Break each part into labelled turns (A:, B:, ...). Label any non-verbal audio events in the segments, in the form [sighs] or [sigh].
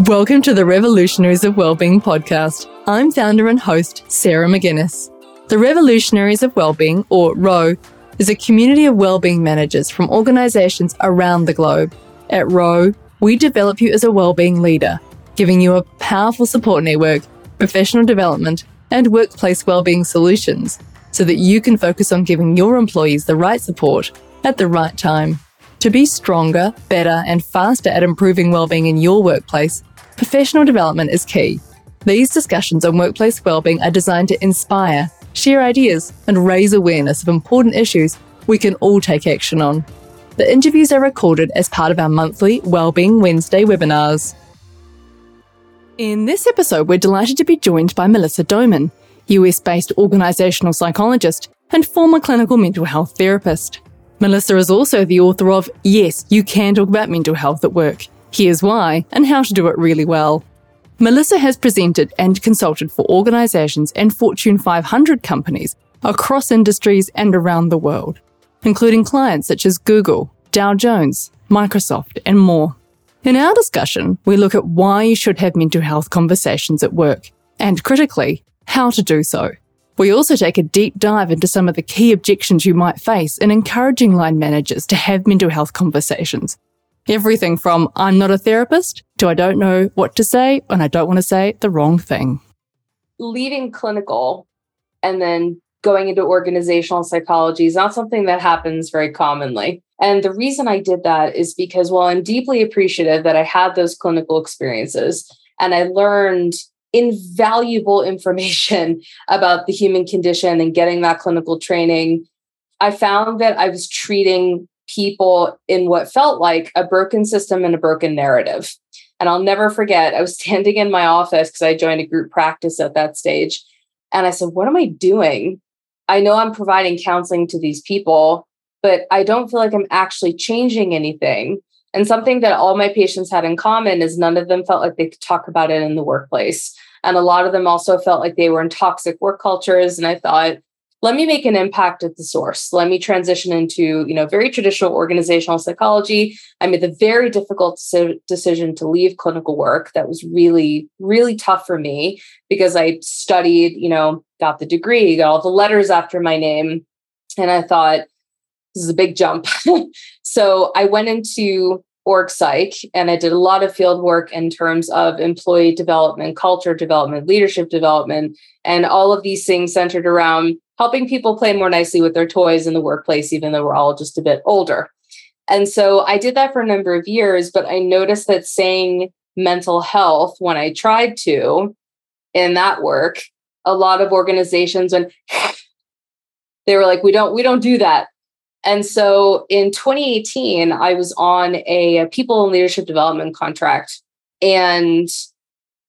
A: Welcome to the Revolutionaries of Wellbeing podcast. I'm founder and host Sarah McGuinness. The Revolutionaries of Wellbeing, or ROW, is a community of wellbeing managers from organizations around the globe. At ROW, we develop you as a wellbeing leader, giving you a powerful support network, professional development, and workplace wellbeing solutions so that you can focus on giving your employees the right support at the right time. To be stronger, better, and faster at improving wellbeing in your workplace, professional development is key. These discussions on workplace wellbeing are designed to inspire, share ideas, and raise awareness of important issues we can all take action on. The interviews are recorded as part of our monthly Wellbeing Wednesday webinars. In this episode, we're delighted to be joined by Melissa Doman, US based organizational psychologist and former clinical mental health therapist. Melissa is also the author of Yes, You Can Talk About Mental Health at Work Here's Why, and How to Do It Really Well. Melissa has presented and consulted for organizations and Fortune 500 companies across industries and around the world, including clients such as Google, Dow Jones, Microsoft, and more. In our discussion, we look at why you should have mental health conversations at work, and critically, how to do so. We also take a deep dive into some of the key objections you might face in encouraging line managers to have mental health conversations Everything from I'm not a therapist to I don't know what to say and I don't want to say the wrong thing.
B: Leaving clinical and then going into organizational psychology is not something that happens very commonly. And the reason I did that is because while I'm deeply appreciative that I had those clinical experiences and I learned invaluable information [laughs] about the human condition and getting that clinical training, I found that I was treating people in what felt like a broken system and a broken narrative. And I'll never forget, I was [laughs] standing in my office because I joined a group practice at that stage. And I said, What am I doing? I know I'm providing counseling to these people, but I don't feel like I'm actually changing anything. And something that all my patients had in common is none of them felt like they could talk about it in the workplace. And a lot of them also felt like they were in toxic work cultures. And I thought, let me make an impact at the source. Let me transition into you know very traditional organizational psychology. I made the very difficult decision to leave clinical work that was really really tough for me because i studied you know got the degree got all the letters after my name. And i thought this is a big jump. [laughs] So i went into org psych and i did a lot of field work in terms of employee development culture development leadership development and all of these things centered around helping people play more nicely with their toys in the workplace, even though we're all just a bit older. And so I did that for a number of years, but I noticed that saying mental health when I tried to in that work, a lot of organizations and [sighs] they were like, we don't, we don't do that. And so in 2018, I was on a, people and leadership development contract and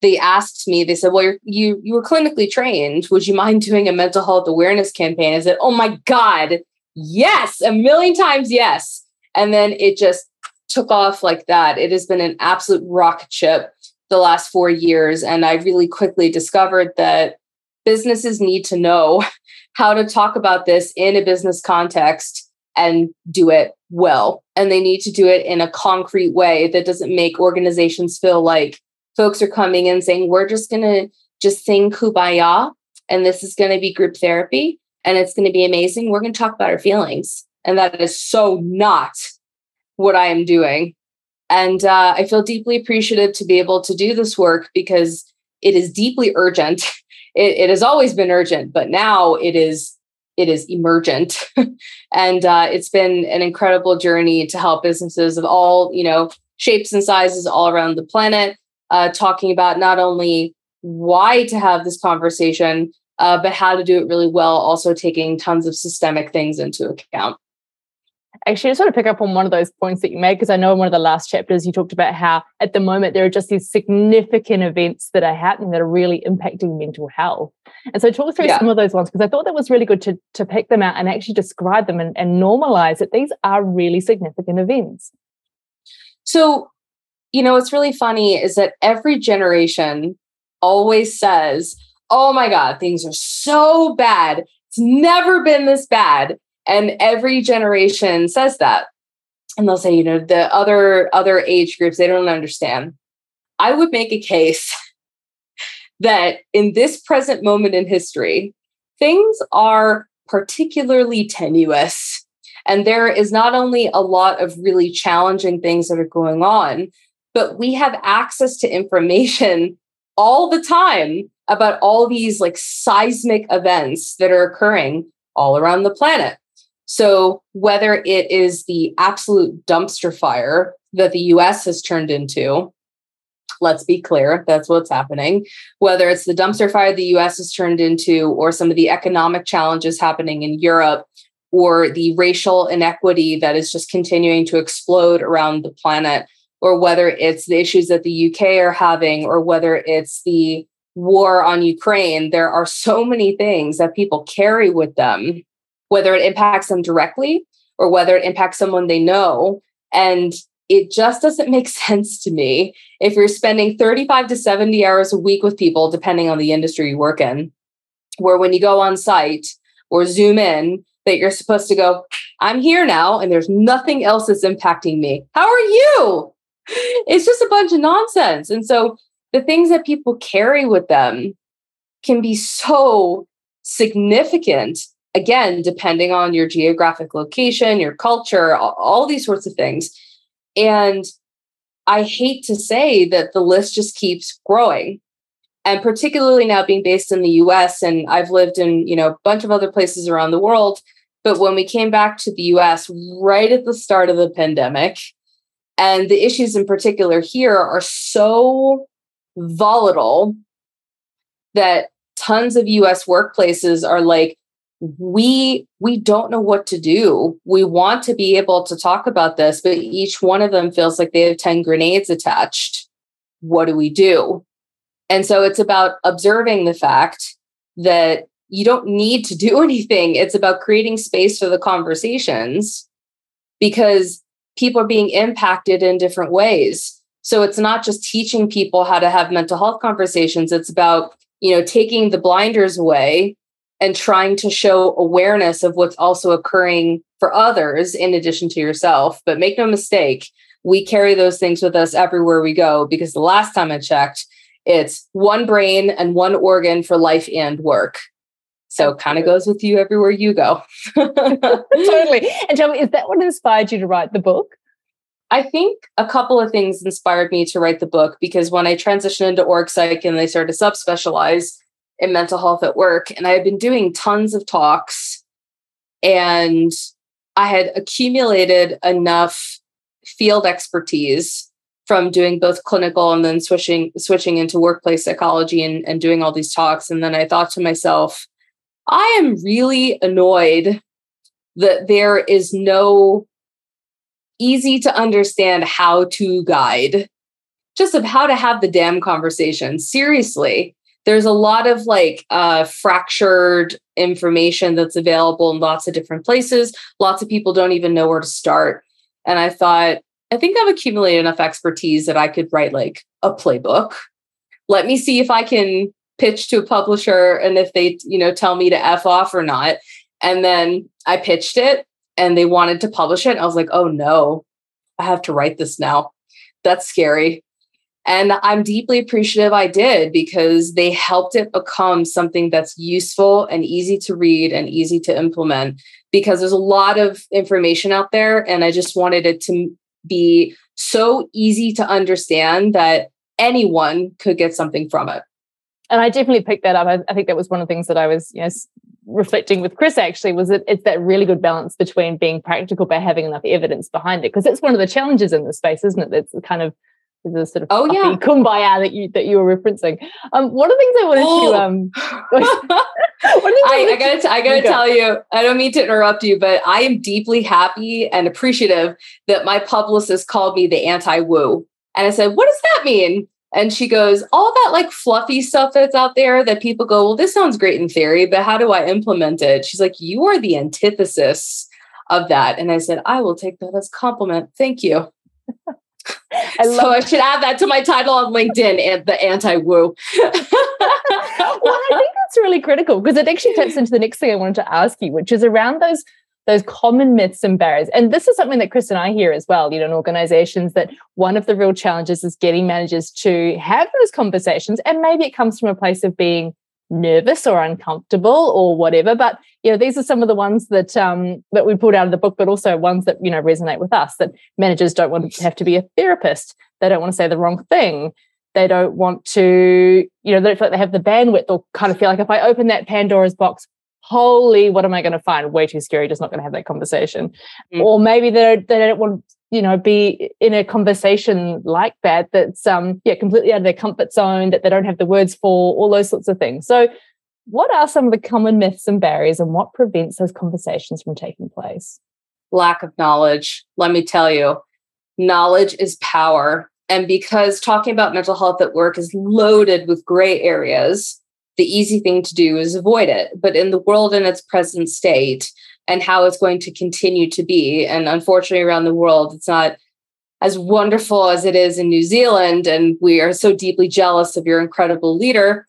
B: they asked me, they said, Well, you're, you you were clinically trained. Would you mind doing a mental health awareness campaign? I said, Oh my God, yes, a million times yes. And then it just took off like that. It has been an absolute rocket ship the last four years. And I really quickly discovered that businesses need to know [laughs] how to talk about this in a business context and do it well. And they need to do it in a concrete way that doesn't make organizations feel like folks are coming in saying, we're just going to just sing Kumbaya and this is going to be group therapy and it's going to be amazing. We're going to talk about our feelings. And that is so not what I am doing. And uh, I feel deeply appreciative to be able to do this work because it is deeply urgent. [laughs] It, it has always been urgent, but now it is it is emergent [laughs] and uh, it's been an incredible journey to help businesses of all you know shapes and sizes all around the planet uh, talking about not only why to have this conversation, uh, but how to do it really well, also taking tons of systemic things into account.
C: Actually, I just want to pick up on one of those points that you made because I know in one of the last chapters you talked about how at the moment there are just these significant events that are happening that are really impacting mental health. And so talk through yeah. some of those ones because I thought that was really good to, to pick them out and actually describe them and, and normalize that these are really significant events.
B: So you know, what's really funny is that every generation always says, oh my God, things are so bad. It's never been this bad. And every generation says that. And they'll say, you know, the other other age groups, they don't understand. I would make a case [laughs] that in this present moment in history, things are particularly tenuous. And there is not only a lot of really challenging things that are going on, but we have access to information [laughs] all the time about all these like seismic events that are occurring all around the planet. So, whether it is the absolute dumpster fire that the US has turned into, let's be clear, that's what's happening. Whether it's the dumpster fire the US has turned into, or some of the economic challenges happening in Europe, or the racial inequity that is just continuing to explode around the planet, or whether it's the issues that the UK are having, or whether it's the war on Ukraine, there are so many things that people carry with them, whether it impacts them directly or whether it impacts someone they know. And it just doesn't make [laughs] sense to me if you're spending 35 to 70 hours a week with people, depending on the industry you work in, where when you go on site or zoom in, that you're supposed to go, I'm here now and there's nothing else that's impacting me. How are you? [laughs] It's just a bunch of nonsense. And so the things that people carry with them can be so significant again depending on your geographic location your culture all, these sorts of things. And i hate to say that the list just keeps growing. And particularly now being based in the us and i've lived in you know a bunch of other places around the world but when we came back to the us right at the start of the pandemic and the issues in particular here are so volatile that tons of US workplaces are like we we don't know what to do. We want to be able to talk about this, but each one of them feels like they have 10 grenades attached. What do we do? And so it's about observing the fact that you don't need to do [laughs] anything. It's about creating space for the conversations because people are being impacted in different ways. So it's not just teaching people how to have mental health conversations. It's about, you know, taking the blinders away and trying to show awareness of what's also occurring for others in addition to yourself. But make no mistake, we carry those things with us everywhere we go because the last time I checked, it's one brain and one organ for life and work. So kind of goes with you everywhere you go. [laughs]
C: totally. And tell me, is that what inspired you to write the book?
B: I think a couple of things inspired me to write the book because when I transitioned into org psych and they started to subspecialize in mental health at work, and I had been doing tons of talks and I had accumulated enough field expertise from doing both clinical and then switching switching into workplace psychology and, and doing all these talks. And then I thought to myself, I am really annoyed that there is no easy to understand how to guide just of how to have the damn conversation. Seriously, there's a lot of like uh, fractured information that's available in lots of different places. Lots of people don't even know where to start. And I thought, I think I've accumulated enough expertise that I could write like a playbook. Let me see if I can pitch to a publisher and if they, you know, tell me to F off or not. And then I pitched it and they wanted to publish it. I was like, oh no, I have to write this now. That's scary. And I'm deeply appreciative I did because they helped it become something that's useful and easy to read and easy to implement because there's a lot of information out there. And I just wanted it to be so easy to understand that anyone could get something from it.
C: And I definitely picked that up. I, think that was one of the things that I was, you know, reflecting with Chris actually was that it's that really good balance between being practical but having enough evidence behind it because it's one of the challenges in this space, isn't it? It's kind of the sort of
B: oh yeah
C: kumbaya that you that you were referencing. Um, one of the things I wanted oh. to um, [laughs] [laughs]
B: I, I, gotta t- I gotta tell you, I don't mean to interrupt you, but I am deeply happy and appreciative that my publicist called me the anti woo, and I said, "What does that mean?" And she goes, all that like fluffy stuff that's out there that people go, well, this sounds great in theory, but how do I implement it? She's like, you are the antithesis of that. And I said, I will take that as compliment. Thank you. I so I should add that to my title on LinkedIn and the anti-woo. [laughs] well,
C: I think that's really critical because it actually taps into the next thing I wanted to ask you, which is around those those common myths and barriers. And this is something that Chris and I hear as well, you know, in organizations that one of the real challenges is getting managers to have those conversations. And maybe it comes from a place of being nervous or uncomfortable or whatever. But you know, these are some of the ones that um, that we pulled out of the book, but also ones that you know resonate with us. That managers don't want to have to be a therapist. They don't want to say the wrong thing. They don't want to, you know, they don't feel like they have the bandwidth or kind of feel like if I open that Pandora's box, holy, what am I going to find? Way too scary, just not going to have that conversation. Mm. Or maybe they don't, they don't want, you know, be in a conversation like that that's um yeah, completely out of their comfort zone, that they don't have the words for, all those sorts of things. So what are some of the common myths and barriers and what prevents those conversations from taking place?
B: Lack of knowledge. Let me tell you, knowledge is power. And because talking about mental health at work is loaded with gray areas, the easy thing to do is avoid it. But in the world in its present state and how it's going to continue to be, and unfortunately around the world, it's not as wonderful as it is in New Zealand. And we are so deeply jealous of your incredible leader.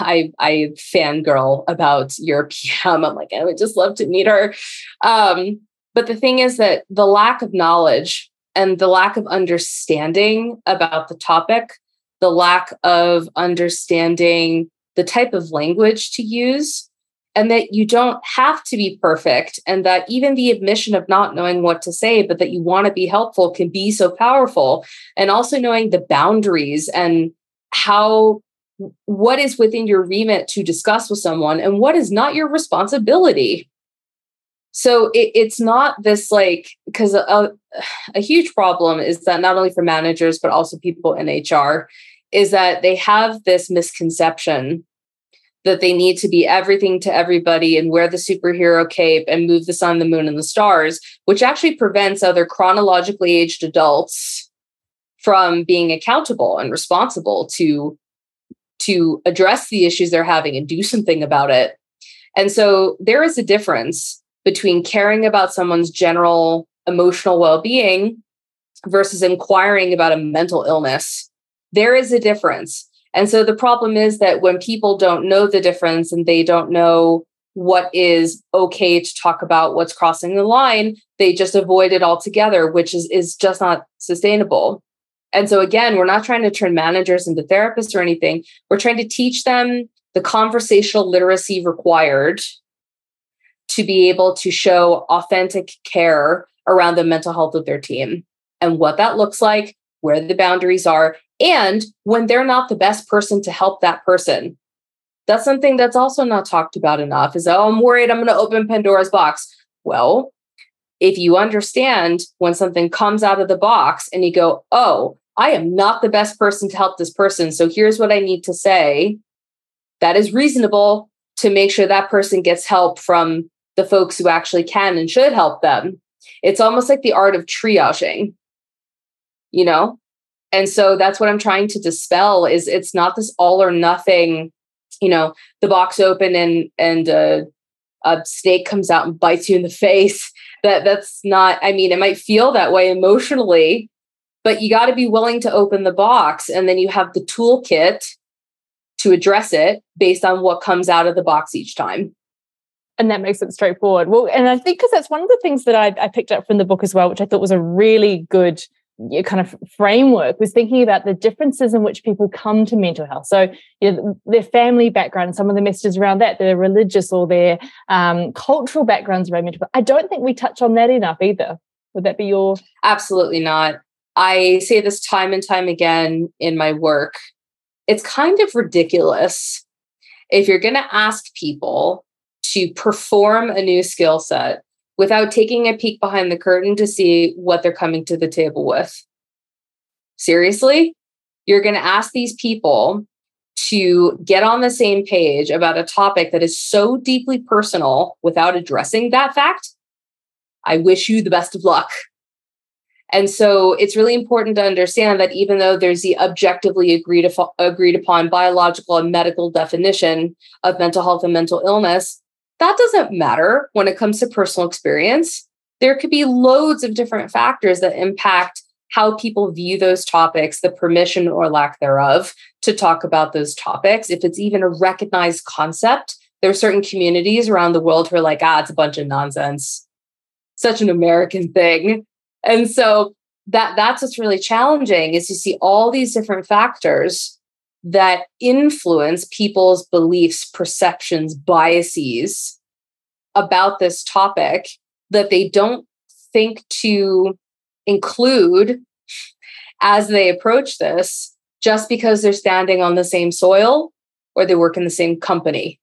B: I I fangirl about your [laughs] PM. I'm like, I would just love to meet her. Um, but the thing is that the lack of knowledge and the lack of understanding about the topic, the lack of understanding the type of language to use and that you don't have to be perfect and that even the admission of not knowing what to say but that you want to be helpful can be so powerful. And also knowing the boundaries and how what is within your remit to discuss with someone and what is not your responsibility. So it, it's not this like because a, a huge problem is that not only for managers but also people in hr is that they have this misconception that they need to be everything to everybody and wear the superhero cape and move the sun, the moon, and the stars, which actually prevents other chronologically aged adults from being accountable and responsible to to address the issues they're having and do something about it. And so there is a difference between caring about someone's general emotional well-being versus inquiring about a mental illness there is a difference. And so the problem is that when people don't know the difference and they don't know what is okay to talk about what's crossing the line, they just avoid it altogether, which is, is just not sustainable. And so again, we're not trying to turn managers into therapists or anything. We're trying to teach them the conversational literacy required to be able to show authentic care around the mental health of their team and what that looks like, where the boundaries are, and when they're not the best person to help that person. That's something that's also not talked about enough is, oh, I'm worried I'm going to open Pandora's box. Well, if you understand when something comes out of the box and you go, oh, I am not the best person to help this person. So here's what I need to say. That is reasonable to make sure that person gets help from the folks who actually can and should help them. It's almost like the art of triaging. You know, and so that's what i'm trying to dispel is it's not this all or nothing you know the box open and and uh, a snake comes out and bites you in the [laughs] face. That that's not i mean it might feel that way emotionally but you got to be willing to open the box and then you have the toolkit to address it based on what comes out of the box each time.
C: And that makes it straightforward. Well and i think because that's one of the things that I, I picked up from the book as well which i thought was a really good kind of framework was thinking about the differences in which people come to mental health. So, you know, their family background, some of the messages around that, their religious or their um, cultural backgrounds around mental health. I don't think we touch on that enough either. Would that be your?
B: Absolutely not. I say this time and time again in my work. It's kind of ridiculous if you're going to ask people to perform a new skill set without taking a peek behind the curtain to see what they're coming to the table with. Seriously? You're going to ask these people to get on the same page about a topic that is so deeply personal without addressing that fact? I wish you the best of luck. And so it's really important to understand that even though there's the objectively agreed, agreed upon biological and medical definition of mental health and mental illness, that doesn't matter when it comes to personal experience. There could be loads of different factors that impact how people view those topics, the permission or lack thereof to talk about those topics. If it's even a recognized concept, there are certain communities around the world who are like, ah, it's a bunch of nonsense. such an American thing. And so that that's what's really challenging is to see all these different factors that influence people's beliefs, perceptions, biases about this topic that they don't think to include as they approach this just because they're standing on the same soil or they work in the same company.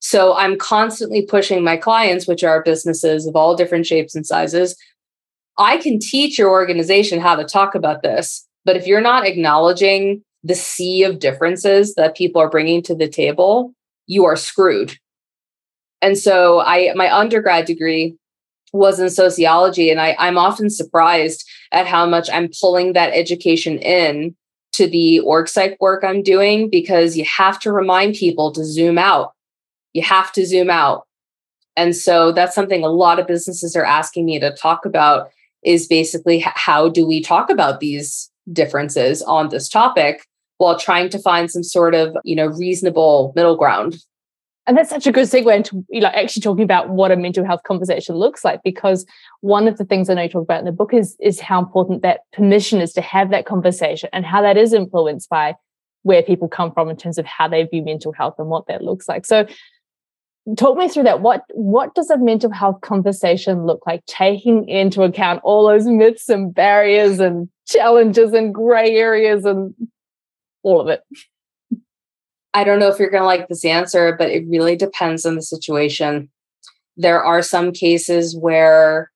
B: So I'm constantly pushing my clients, which are businesses of all different shapes and sizes. I can teach your organization how to talk about this, but if you're not acknowledging the sea of differences that people are bringing to the table, you are screwed. And so I my undergrad degree was in sociology and I, I'm often surprised at how much I'm pulling that education in to the org psych work I'm doing because you have to remind people to zoom out. You have to zoom out. And so that's something a lot of businesses are asking me to talk about is basically how do we talk about these differences on this topic while trying to find some sort of you know reasonable middle ground.
C: And that's such a good segue into you know, actually talking about what a mental health conversation looks like because one of the things i know you talk about in the book is is how important that permission is to have that conversation and how that is influenced by where people come from in terms of how they view mental health and what that looks like. So talk me through that. What what does a mental health conversation look like taking into account all those myths and barriers and challenges and gray areas and all of it.
B: I don't know if you're going to like this answer but it really depends on the situation. There are some cases where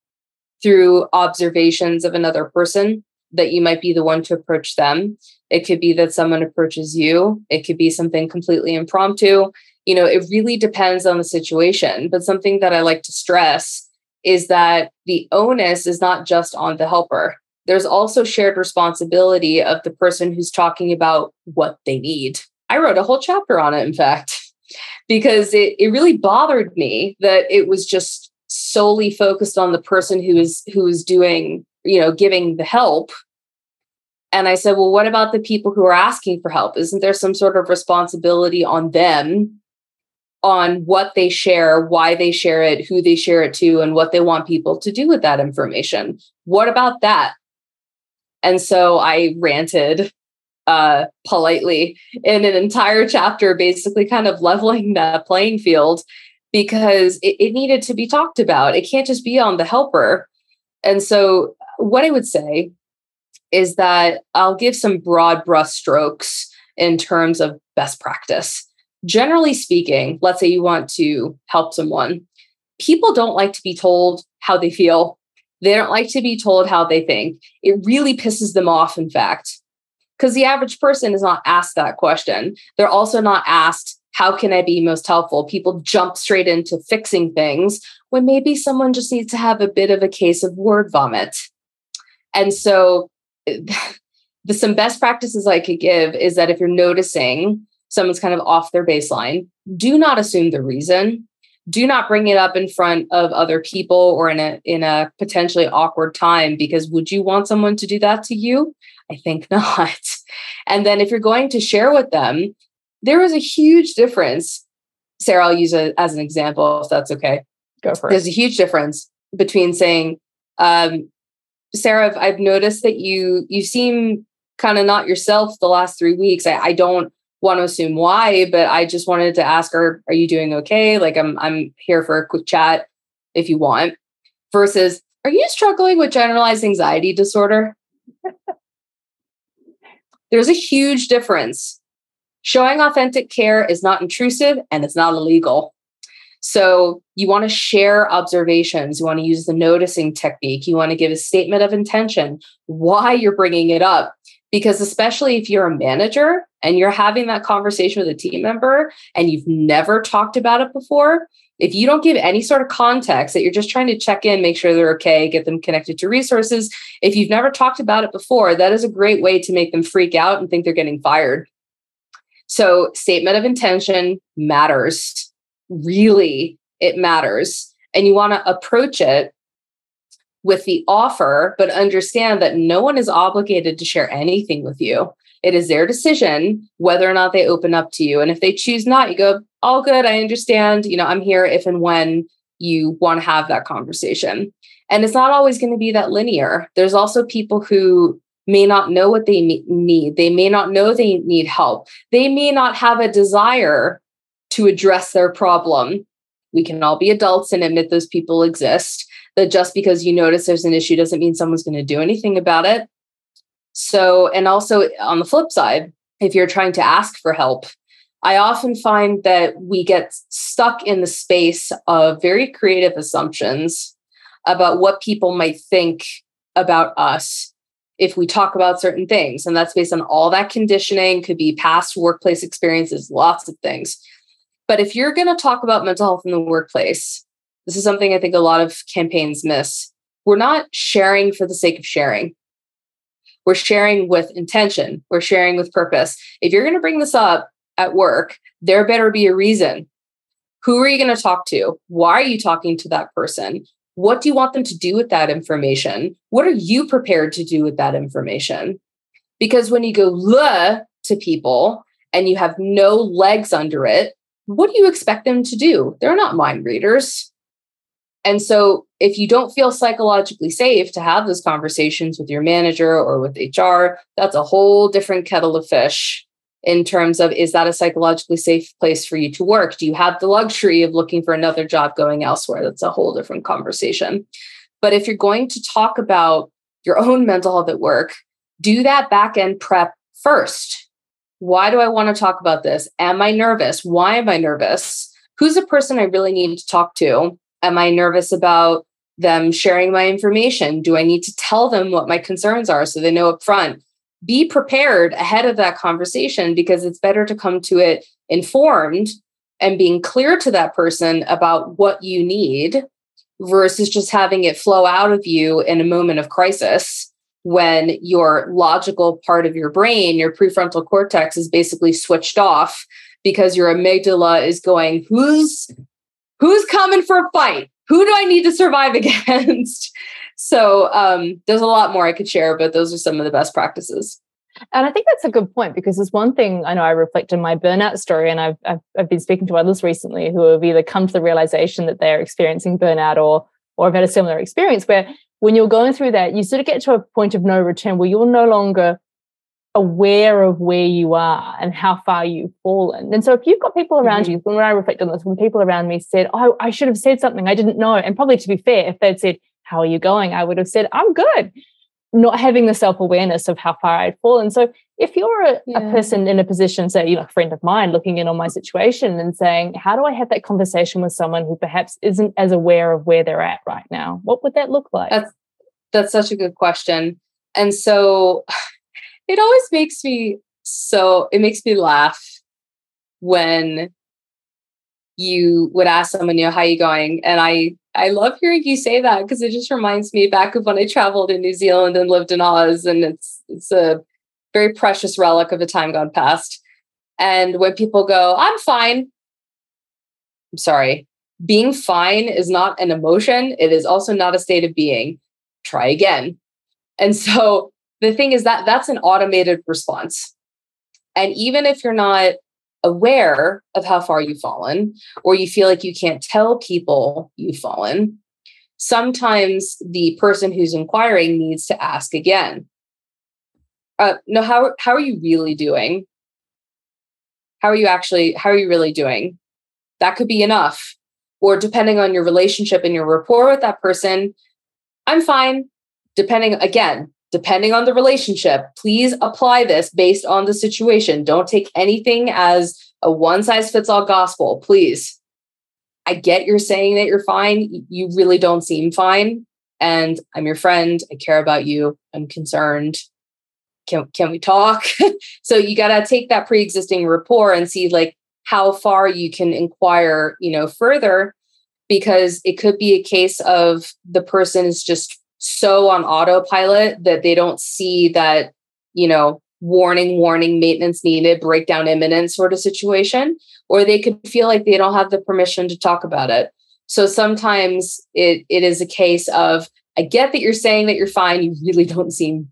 B: through observations of another person that you might be the one to approach them. It could be that someone approaches you. It could be something completely impromptu. You know, it really depends on the situation. But something that I like to stress is that the onus is not just on the helper. There's also shared responsibility of the person who's talking about what they need. I wrote a whole chapter on it, in fact, [laughs] because it, it really bothered me that it was just solely focused on the person who is who is doing, you know, giving the help and I said, well, what about the people who are asking for help? Isn't there some sort of responsibility on them on what they share, why they share it, who they share it to, and what they want people to do with that information. What about that? And so I ranted uh, politely in an entire chapter, basically kind of leveling the playing field because it, it needed to be talked about. It can't just be on the helper. And so, what I would say is that I'll give some broad brush strokes in terms of best practice generally speaking, let's say you want to help someone, people don't like to be told how they feel. They don't like to be told how they think. It really pisses them off, in fact, because the average person is not asked that question. They're also not asked, How can I be most helpful? People jump straight into fixing things when maybe someone just needs to have a bit of a case of word vomit. And so, [laughs] the, some best practices I could give is that if you're noticing someone's kind of off their baseline, do not assume the reason. Do not bring it up in front of other people or in a in a potentially awkward time because would you want someone to do that to you? I think [laughs] not. And then if you're going to share with them, there is a huge difference. Sarah, I'll use it as an example if that's okay.
C: Go for
B: it. There's a huge difference between saying, um, Sarah, I've noticed that you you seem kind of not yourself the last three weeks. I, I don't want to assume why, but I just wanted to ask her, are you doing okay? Like I'm I'm here for a quick chat if you want. Versus, are you struggling with generalized anxiety disorder? [laughs] There's a huge difference. Showing authentic care is not intrusive and it's not illegal. So, you want to share observations. You want to use the noticing technique. You want to give a statement of intention, why you're bringing it up. Because, especially if you're a manager, and you're having that conversation with a team member and you've never talked about it before, if you don't give any sort of context that you're just trying to check in, make sure they're okay, get them connected to resources, if you've never talked about it before, that is a great way to make them freak out and think they're getting fired. So, statement of intention matters. Really, it matters. And you want to approach it with the offer, but understand that no one is obligated to share anything with you. It is their decision whether or not they open up to you. And if they choose not, you go, all good. I understand. You know, I'm here if and when you want to have that conversation. And it's not always going to be that linear. There's also people who may not know what they need. They may not know they need help. They may not have a desire to address their problem. We can all be adults and admit those people exist. That just because you notice there's an issue doesn't mean someone's going to do anything about it. So, and also on the flip side, if you're trying to ask for help, I often find that we get stuck in the space of very creative assumptions about what people might think about us if we talk about certain things. And that's based on all that conditioning, could be past workplace experiences, lots of things. But if you're going to talk about mental health in the workplace, this is something I think a lot of campaigns miss. We're not sharing for the sake of sharing. We're sharing with intention. We're sharing with purpose. If you're going to bring this up at work, there better be a reason. Who are you going to talk to? Why are you talking to that person? What do you want them to do with that information? What are you prepared to do with that information? Because when you go to people and you have no legs under it, what do you expect them to do? They're not mind readers. And so, if you don't feel psychologically safe to have those conversations with your manager or with HR, that's a whole different kettle of fish in terms of is that a psychologically safe place for you to work? Do you have the luxury of looking for another job going elsewhere? That's a whole different conversation. But if you're going to talk about your own mental health at work, do that back end prep first. Why do I want to talk about this? Am I nervous? Why am I nervous? Who's the person I really need to talk to? Am I nervous about them sharing my information? Do I need to tell them what my concerns are so they know up front? be prepared ahead of that conversation because it's better to come to it informed and being clear to that person about what you need versus just having it flow out of you in a moment of crisis when your logical part of your brain, your prefrontal cortex, is basically switched off because your amygdala is going, who's who's coming for a fight? Who do I need to survive [laughs] against? So um, there's a lot more I could share, but those are some of the best practices.
C: And I think that's a good point because there's one thing I know I reflect in my burnout story, and I've, I've, I've been speaking to others recently who have either come to the realization that they're experiencing burnout or or have had a similar experience where when you're going through that, you sort of get to a point of no return where you're no longer aware of where you are and how far you've fallen. And so if you've got people around mm-hmm. you, when I reflect on this, when people around me said, Oh, I should have said something I didn't know. And probably to be fair, if they'd said, how are you going? I would have said, I'm good. Not having the self awareness of how far I'd fallen. So if you're a, yeah. a, person in a position, say, you know, a friend of mine looking in on my situation and saying, how do I have that conversation with someone who perhaps isn't as aware of where they're at right now? What would that look like?
B: That's, that's such a good question. And so it always makes me so, it makes me laugh when you would ask someone, you know, how you going? And I I love hearing you say that because it just reminds me back of when I traveled in New Zealand and lived in Oz, and it's it's a very precious relic of a time gone past. And when people go, "I'm fine," I'm sorry. Being fine is not an emotion. It is also not a state of being. Try again. And so the thing is that that's an automated response. And even if you're not aware of how far you've fallen, or you feel like you can't tell people you've fallen, sometimes the person who's inquiring needs to ask again. Uh, no, how how are you really doing? How are you actually? How are you really doing? That could be enough. Or depending on your relationship and your rapport with that person, I'm fine. Depending again, depending on the relationship, please apply this based on the situation. Don't take anything as a one size fits all gospel, please. I get you're saying that you're fine. You really don't seem fine. And I'm your friend. I care about you. I'm concerned. Can, can we talk? [laughs] so you got to take that pre-existing rapport and see like how far you can inquire, you know, further because it could be a case of the person is just so on autopilot that they don't see that, you know, warning, warning, maintenance needed, breakdown imminent sort of situation, or they could feel like they don't have the permission to talk about it. So sometimes it it is a case of I get that you're saying that you're fine, you really don't seem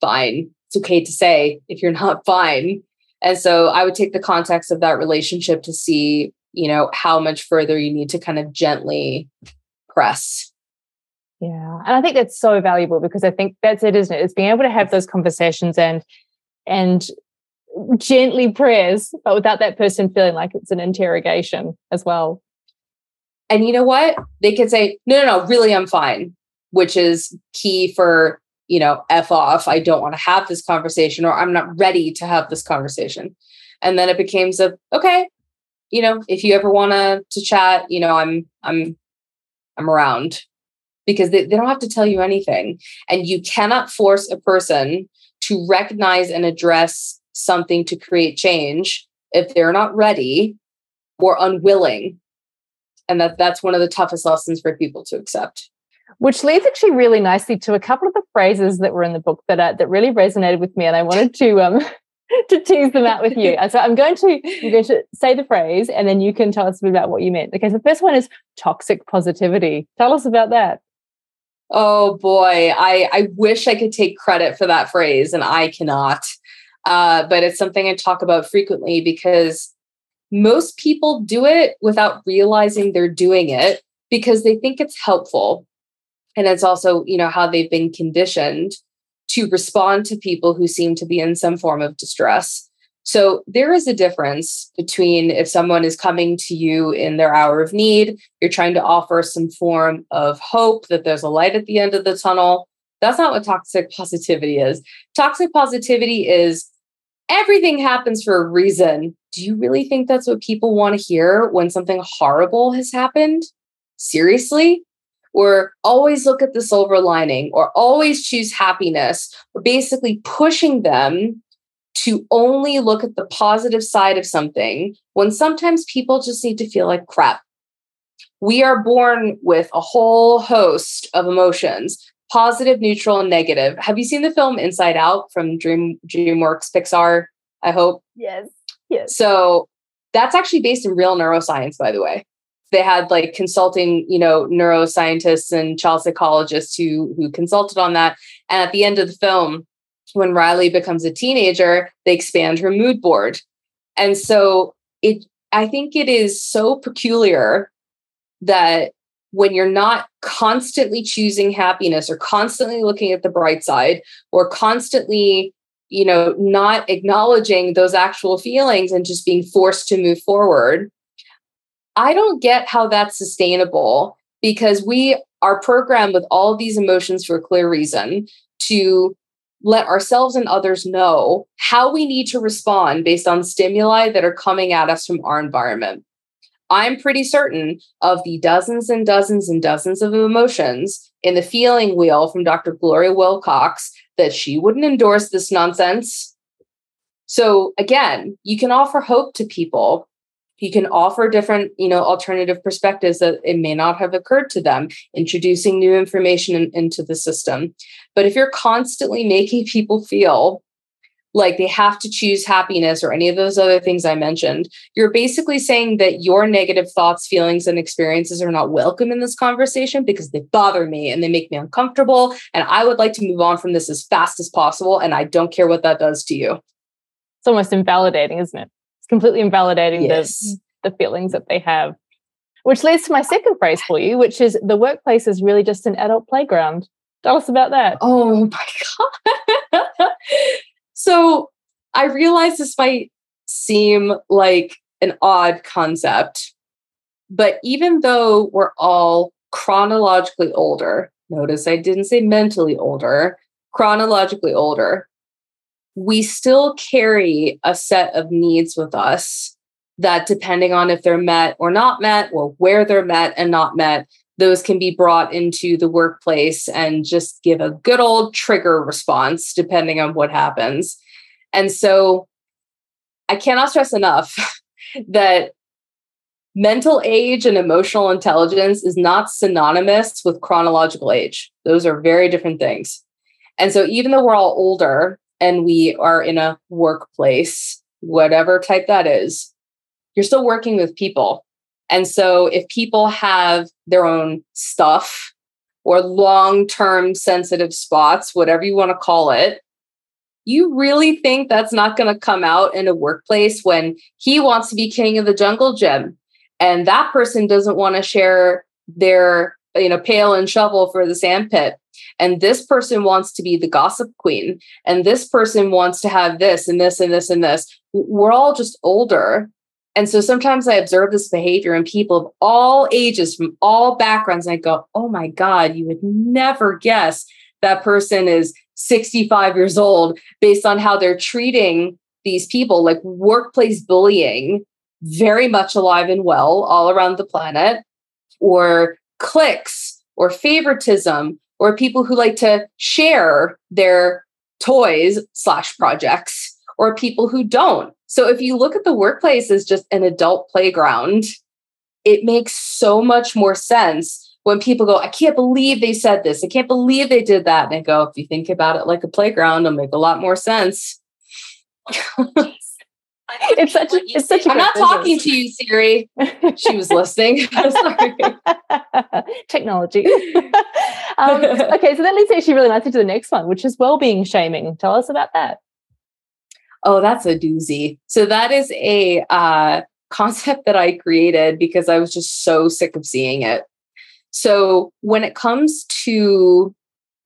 B: fine. It's okay to say if you're not [laughs] fine. And so I would take the context of that relationship to see, you know, how much further you need to kind of gently press
C: Yeah. And I think that's so valuable because I think that's it, isn't it? It's being able to have those conversations and and gently prayers, but without that person feeling like it's an interrogation as well.
B: And you know what? They could say, no, no, no, really, I'm fine, which is key for, you know, F off. I don't want to have this conversation or I'm not ready to have this conversation. And then it becomes a, okay, you know, if you ever want to to chat, you know, I'm, I'm, I'm around because they, they don't have to tell you anything. And you cannot force a person to recognize and address something to create change if they're not ready or unwilling. And that that's one of the toughest lessons for people to accept.
C: Which leads actually really nicely to a couple of the phrases that were in the book that uh, that really resonated with me and i wanted to um [laughs] to tease them out with you. So i'm going to i'm going to say the phrase and then you can tell us a bit about what you meant. Okay so the first one is toxic positivity. Tell us about that
B: oh boy i i wish i could take credit for that phrase and i cannot uh, but it's something I talk about frequently because most people do it without realizing they're doing it because they think it's helpful. And it's also, you know, how they've been conditioned to respond to people who seem to be in some form of distress. So there is a difference between if someone is coming to you in their hour of need, you're trying to offer some form of hope that there's a light at the end of the tunnel, that's not what toxic positivity is. Toxic positivity is everything happens for a reason. Do you really think that's what people want to hear when something horrible has happened? Seriously? Or always look at the silver lining, or always choose happiness, or basically pushing them to only look at the positive side of something when sometimes people just need to feel like crap. We are born with a whole host of emotions positive, neutral, and negative. Have you seen the film Inside Out from Dream DreamWorks Pixar? I hope.
C: Yes. Yes.
B: So that's actually based in real neuroscience, by the way. They had like consulting, you know, neuroscientists and child psychologists who who consulted on that. And at the end of the film, when Riley becomes a teenager, they expand her mood board. And so it I think it is so peculiar that when you're not constantly choosing happiness or constantly looking at the bright side or constantly you know not acknowledging those actual feelings and just being forced to move forward i don't get how that's sustainable because we are programmed with all these emotions for a clear reason to let ourselves and others know how we need to respond based on stimuli that are coming at us from our environment I'm pretty certain of the dozens and dozens and dozens of emotions in the feeling wheel from Dr. Gloria Willcox that she wouldn't endorse this nonsense. So again, you can offer hope to people. You can offer different, you know, alternative perspectives that it may not have occurred to them, introducing new information in, into the system. But if you're constantly making people feel like they have to choose happiness or any of those other things I mentioned, you're basically saying that your negative thoughts, feelings, and experiences are not welcome in this conversation because they bother me and they make me uncomfortable. And I would like to move on from this as fast as possible. And I don't care what that does to you.
C: It's almost invalidating, isn't it? Completely invalidating yes. the, the feelings that they have. Which leads to my second phrase for you, which is the workplace is really just an adult playground. Tell us about that.
B: Oh my [laughs] God. So I realize this might seem like an odd concept, but even though we're all chronologically older, notice I didn't say mentally older, chronologically older, we still carry a set of needs with us that, depending on if they're met or not met, or where they're met and not met, those can be brought into the workplace and just give a good old trigger response depending on what happens. And so I cannot stress enough [laughs] that mental age and emotional intelligence is not synonymous with chronological age. Those are very different things. And so even though we're all older and we are in a workplace, whatever type that is, you're still working with people. And so if people have their own stuff or long term sensitive spots, whatever you want to call it, you really think that's not going to come out in a workplace when he wants to be king of the jungle gym and that person doesn't want to share their you know pail and shovel for the sandpit and this person wants to be the gossip queen and this person wants to have this and this and this and this. We're all just older. And so sometimes i observe this behavior in people of all ages from all backgrounds and i go oh my god you would never guess that person is 65 years old based on how they're treating these people. Like workplace bullying very much alive and well all around the planet or cliques or favoritism or people who like to share their toys slash projects or people who don't so if you look at the workplace as just an adult playground it makes so much more sense when people go, I can't believe they said this. I can't believe they did that. And I go, if you think about it like a playground, it'll make a lot more sense. [laughs]
C: it's such a, it's such a
B: I'm not business. talking to you, Siri. [laughs] [laughs] She was listening.
C: Technology. Um, [laughs] okay, so that leads actually really nicely to the next one, which is well-being shaming. Tell us about that.
B: Oh, that's a doozy. So that is a uh, concept that I created because I was just so sick of seeing it. So when it comes to,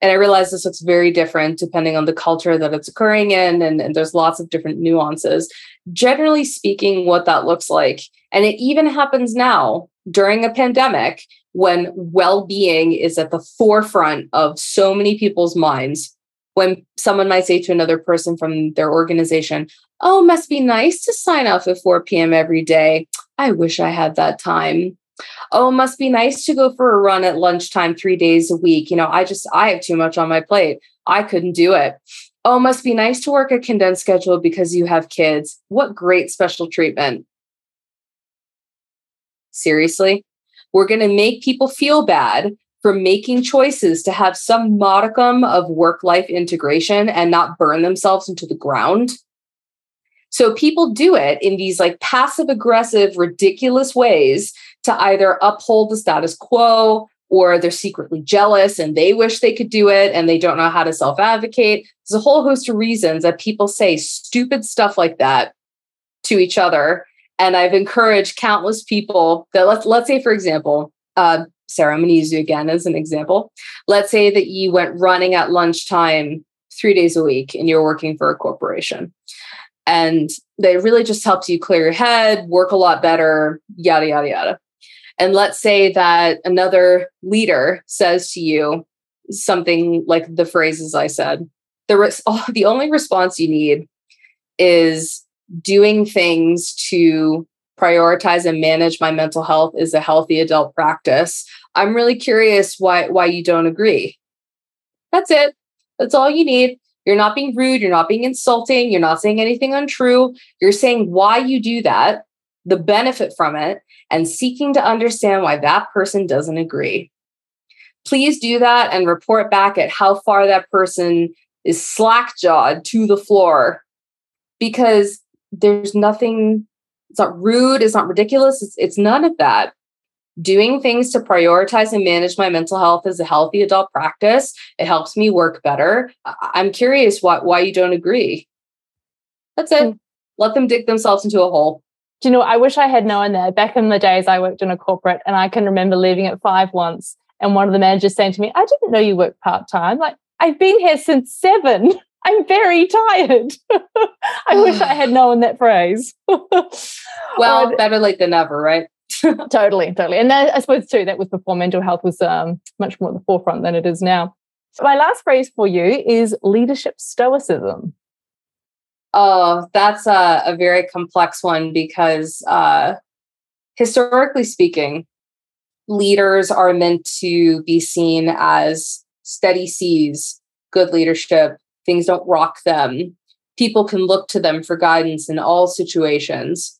B: and I realize this looks very different depending on the culture that it's occurring in, and, and there's lots of different nuances. Generally speaking, what that looks like, and it even happens now during a pandemic when well being is at the forefront of so many people's minds. When someone might say to another person from their organization, Oh, must be nice to sign off at 4 p.m. every day. I wish I had that time oh, must be nice to go for a run at lunchtime three days a week. You know, I just, I have too much on my plate. I couldn't do it. Oh, must be nice to work a condensed schedule because you have kids. What great special treatment. Seriously? We're going to make people feel bad for making choices to have some modicum of work life integration and not burn themselves into the ground. So people do it in these like passive aggressive, ridiculous ways to either uphold the status quo or they're secretly jealous and they wish they could do it and they don't know how to self advocate. There's a whole host of reasons that people say stupid stuff like that to each other. And I've encouraged countless people that let's let's say, for example, uh, Sarah, I'm going to use you again as an example. Let's say that you went running at lunchtime three days a week and you're working for a corporation. And they really just helps you clear your head, work a lot better, yada, yada, yada. And let's say that another leader says to you something like the phrases I said. The, res- oh, [laughs] the only response you need is doing things to prioritize and manage my mental health is a healthy adult practice. I'm really curious why why you don't agree. That's it. That's all you need. You're not being rude, you're not being insulting, you're not saying anything untrue. You're saying why you do that, the benefit from it, and seeking to understand why that person doesn't agree. Please do that and report back at how far that person is slack jawed to the floor because there's nothing, it's not rude, it's not ridiculous, it's, it's none of that. Doing things to prioritize and manage my mental health is a healthy adult practice. It helps me work better. I'm curious why, why you don't agree. That's it. Mm. Let them dig themselves into a hole
C: do you know, I wish I had known that back in the days I worked in a corporate and I can remember leaving at five once and one of the managers saying to me, I didn't know you worked part time. Like, I've been here since seven. [laughs] I'm very tired. [laughs] I wish I had known that phrase. [laughs]
B: well, better late than never, right? [laughs]
C: totally, totally. And that, I suppose too, that was before mental health was um, much more at the forefront than it is now. My last phrase for you is leadership stoicism.
B: Oh, that's a, a very complex one because uh, historically speaking, leaders are meant to be seen as steady seas, good leadership. Things don't rock them. People can look to them for guidance in all situations.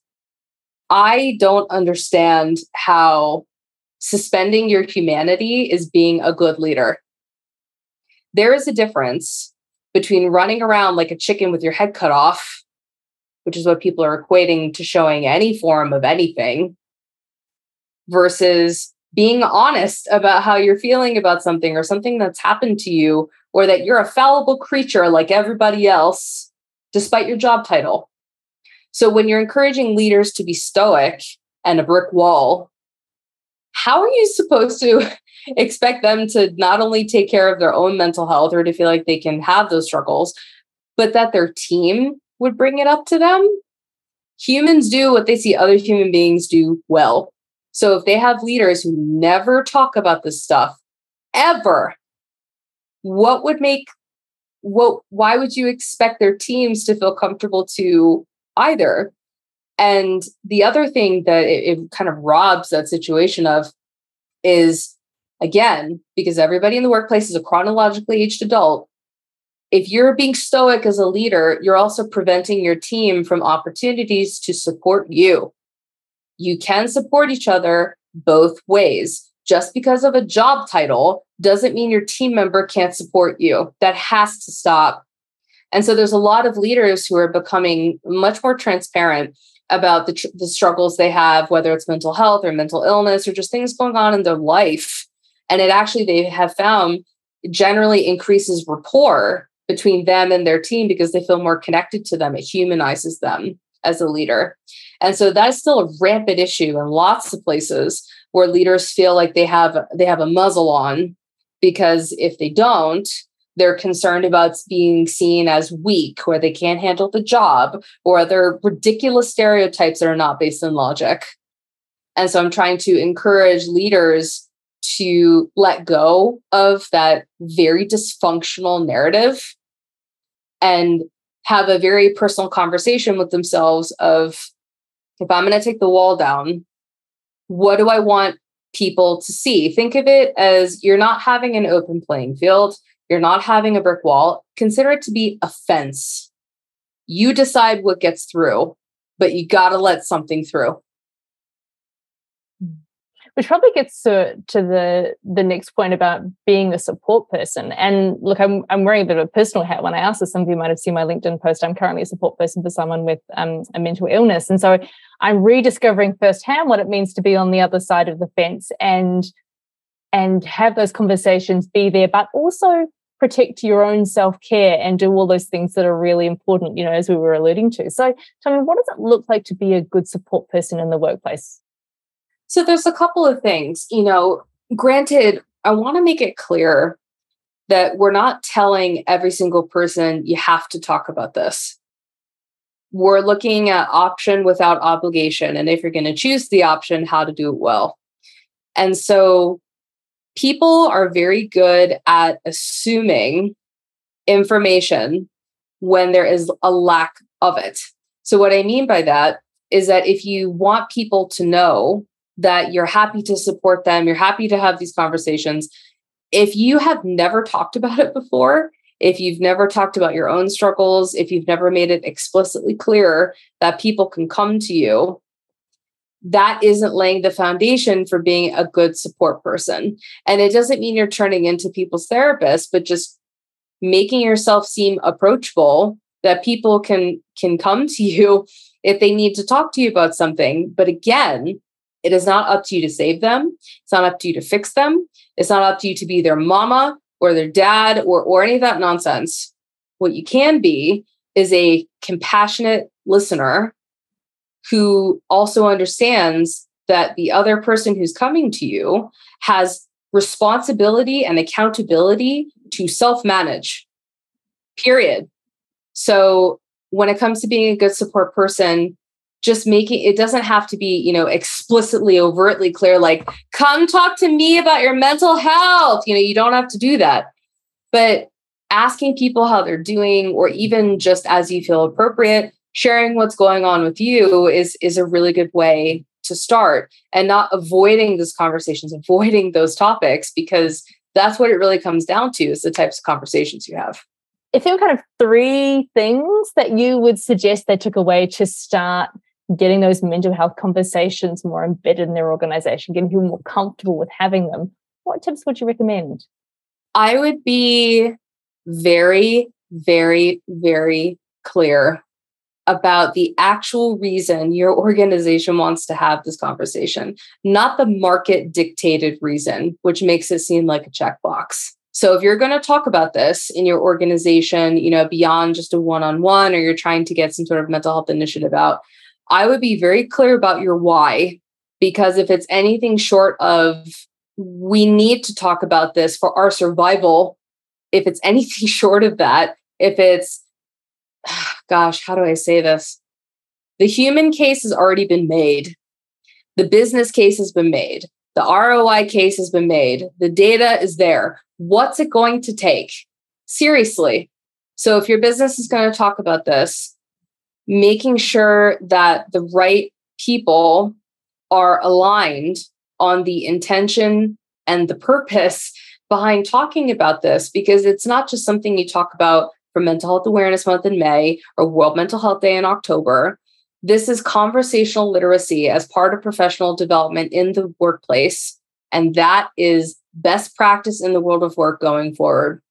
B: I don't understand how suspending your humanity is being a good leader. There is a difference between running around like a chicken with your head cut off, which is what people are equating to showing any form of anything, versus being honest about how you're feeling about something or something that's happened to you, or that you're a fallible creature like everybody else, despite your job title. So when you're encouraging leaders to be stoic and a brick wall, how are you supposed to [laughs] expect them to not only take care of their own mental health or to feel like they can have those struggles, but that their team would bring it up to them? Humans do what they see other human beings do well. So if they have leaders who never talk about this stuff ever, what would make what why would you expect their teams to feel comfortable to either? And the other thing that it, it kind of robs that situation of is again, because everybody in the workplace is a chronologically aged adult, if you're being stoic as a leader, you're also preventing your team from opportunities to support you. You can support each other both ways. Just because of a job title doesn't mean your team member can't support you. That has to stop. And so there's a lot of leaders who are becoming much more transparent about the, tr- the struggles they have, whether it's mental health or mental illness or just things going on in their life. And it actually, they have found generally increases rapport between them and their team because they feel more connected to them. It humanizes them as a leader. And so that's still a rampant issue in lots of places where leaders feel like they have they have a muzzle on because if they don't, they're concerned about being seen as weak or they can't handle the job or other ridiculous stereotypes that are not based in logic. And so I'm trying to encourage leaders to let go of that very dysfunctional narrative and have a very personal conversation with themselves of if I'm going to take the wall down, what do I want people to see? Think of it as you're not having an open playing field you're not having a brick wall. Consider it to be a fence. You decide what gets through, but you got to let something through.
C: Which probably gets to, to the the next point about being a support person. And look, I'm I'm wearing a bit of a personal hat when I ask this. Some of you might have seen my LinkedIn post. I'm currently a support person for someone with um, a mental illness, and so I'm rediscovering firsthand what it means to be on the other side of the fence and and have those conversations be there, but also protect your own self care and do all those things that are really important, you know, as we were alluding to. So, me, what does it look like to be a good support person in the workplace?
B: So, there's a couple of things, you know, granted, I want to make it clear that we're not telling every single person you have to talk about this. We're looking at option without obligation. And if you're going to choose the option, how to do it well. And so people are very good at assuming information when there is a lack of it. So, what I mean by that is that if you want people to know that you're happy to support them, you're happy to have these conversations, if you have never talked about it before, if you've never talked about your own struggles, if you've never made it explicitly clear that people can come to you that isn't laying the foundation for being a good support person. And it doesn't mean you're turning into people's therapist, but just making yourself seem approachable that people can can come to you if they need to talk to you about something. But again, it is not up to you to save them. It's not up to you to fix them. It's not up to you to be their mama or their dad or or any of that nonsense. What you can be is a compassionate listener who also understands that the other person who's coming to you has responsibility and accountability to self manage, period. So when it comes to being a good support person, just making it doesn't have to be, you know, explicitly, overtly clear, like, come talk to me about your mental health. You know, you don't have to do that. But asking people how they're doing, or even just as you feel appropriate, sharing what's going on with you is is a really good way to start and not avoiding those conversations avoiding those topics because that's what it really comes down to is the types of conversations you have
C: if there were kind of three things that you would suggest they took away to start getting those mental health conversations more embedded in their organization getting people more comfortable with having them what tips would you recommend
B: i would be very very very clear about the actual reason your organization wants to have this conversation, not the market dictated reason, which makes it seem like a checkbox. So if you're going to talk about this in your organization, you know, beyond just a one-on-one or you're trying to get some sort of mental health initiative out, I would be very clear about your why Because if it's anything short of, we need to talk about this for our survival, if it's [laughs] anything short of that, if it's, [sighs] gosh, how do I say this? The human case has already been made. The business case has been made. The ROI case has been made. The data is there. What's it going to take? Seriously. So, if your business is going to talk about this, making sure that the right people are aligned on the intention and the purpose behind talking about this, because it's not just something you talk about for Mental Health Awareness Month in May or World Mental Health Day in October. This is conversational literacy as part of professional development in the workplace. And that is best practice in the world of work going forward.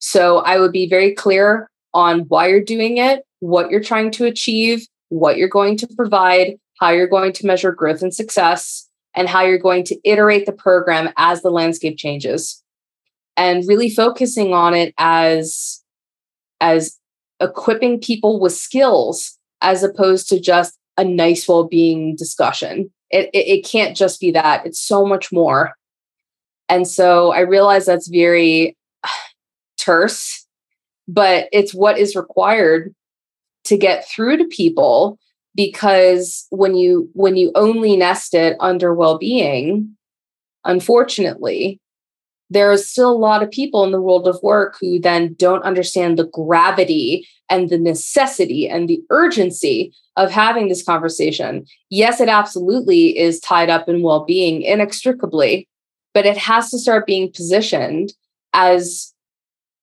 B: So I would be very clear on why you're doing it, what you're trying to achieve, what you're going to provide, how you're going to measure growth and success, and how you're going to iterate the program as the landscape changes. And really focusing on it as, as equipping people with skills as opposed to just a nice well-being discussion. It, it, it can't just be that. It's so much more. And so I realize that's very [sighs] terse, but it's what is required to get through to people because when you when you only nest it under well-being unfortunately there is still a lot of people in the world of work who then don't understand the gravity and the necessity and the urgency of having this conversation. Yes, it absolutely is tied up in well being inextricably, but it has to start being positioned as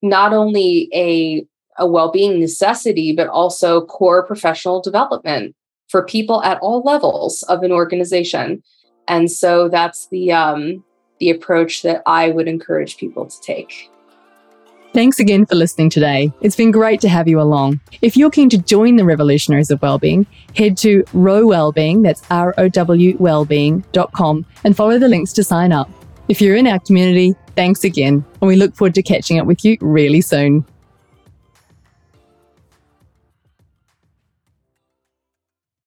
B: not only a, a well being necessity, but also core professional development for people at all levels of an organization. And so that's the um, the approach that I would encourage people to take.
A: Thanks again for listening today. It's been great to have you along. If you're keen to join the Revolutionaries of Wellbeing, head to Row Wellbeing, that's R O W wellbeing.com, and follow the links to sign up. If you're in our community, thanks again, and we look forward to catching up with you really soon.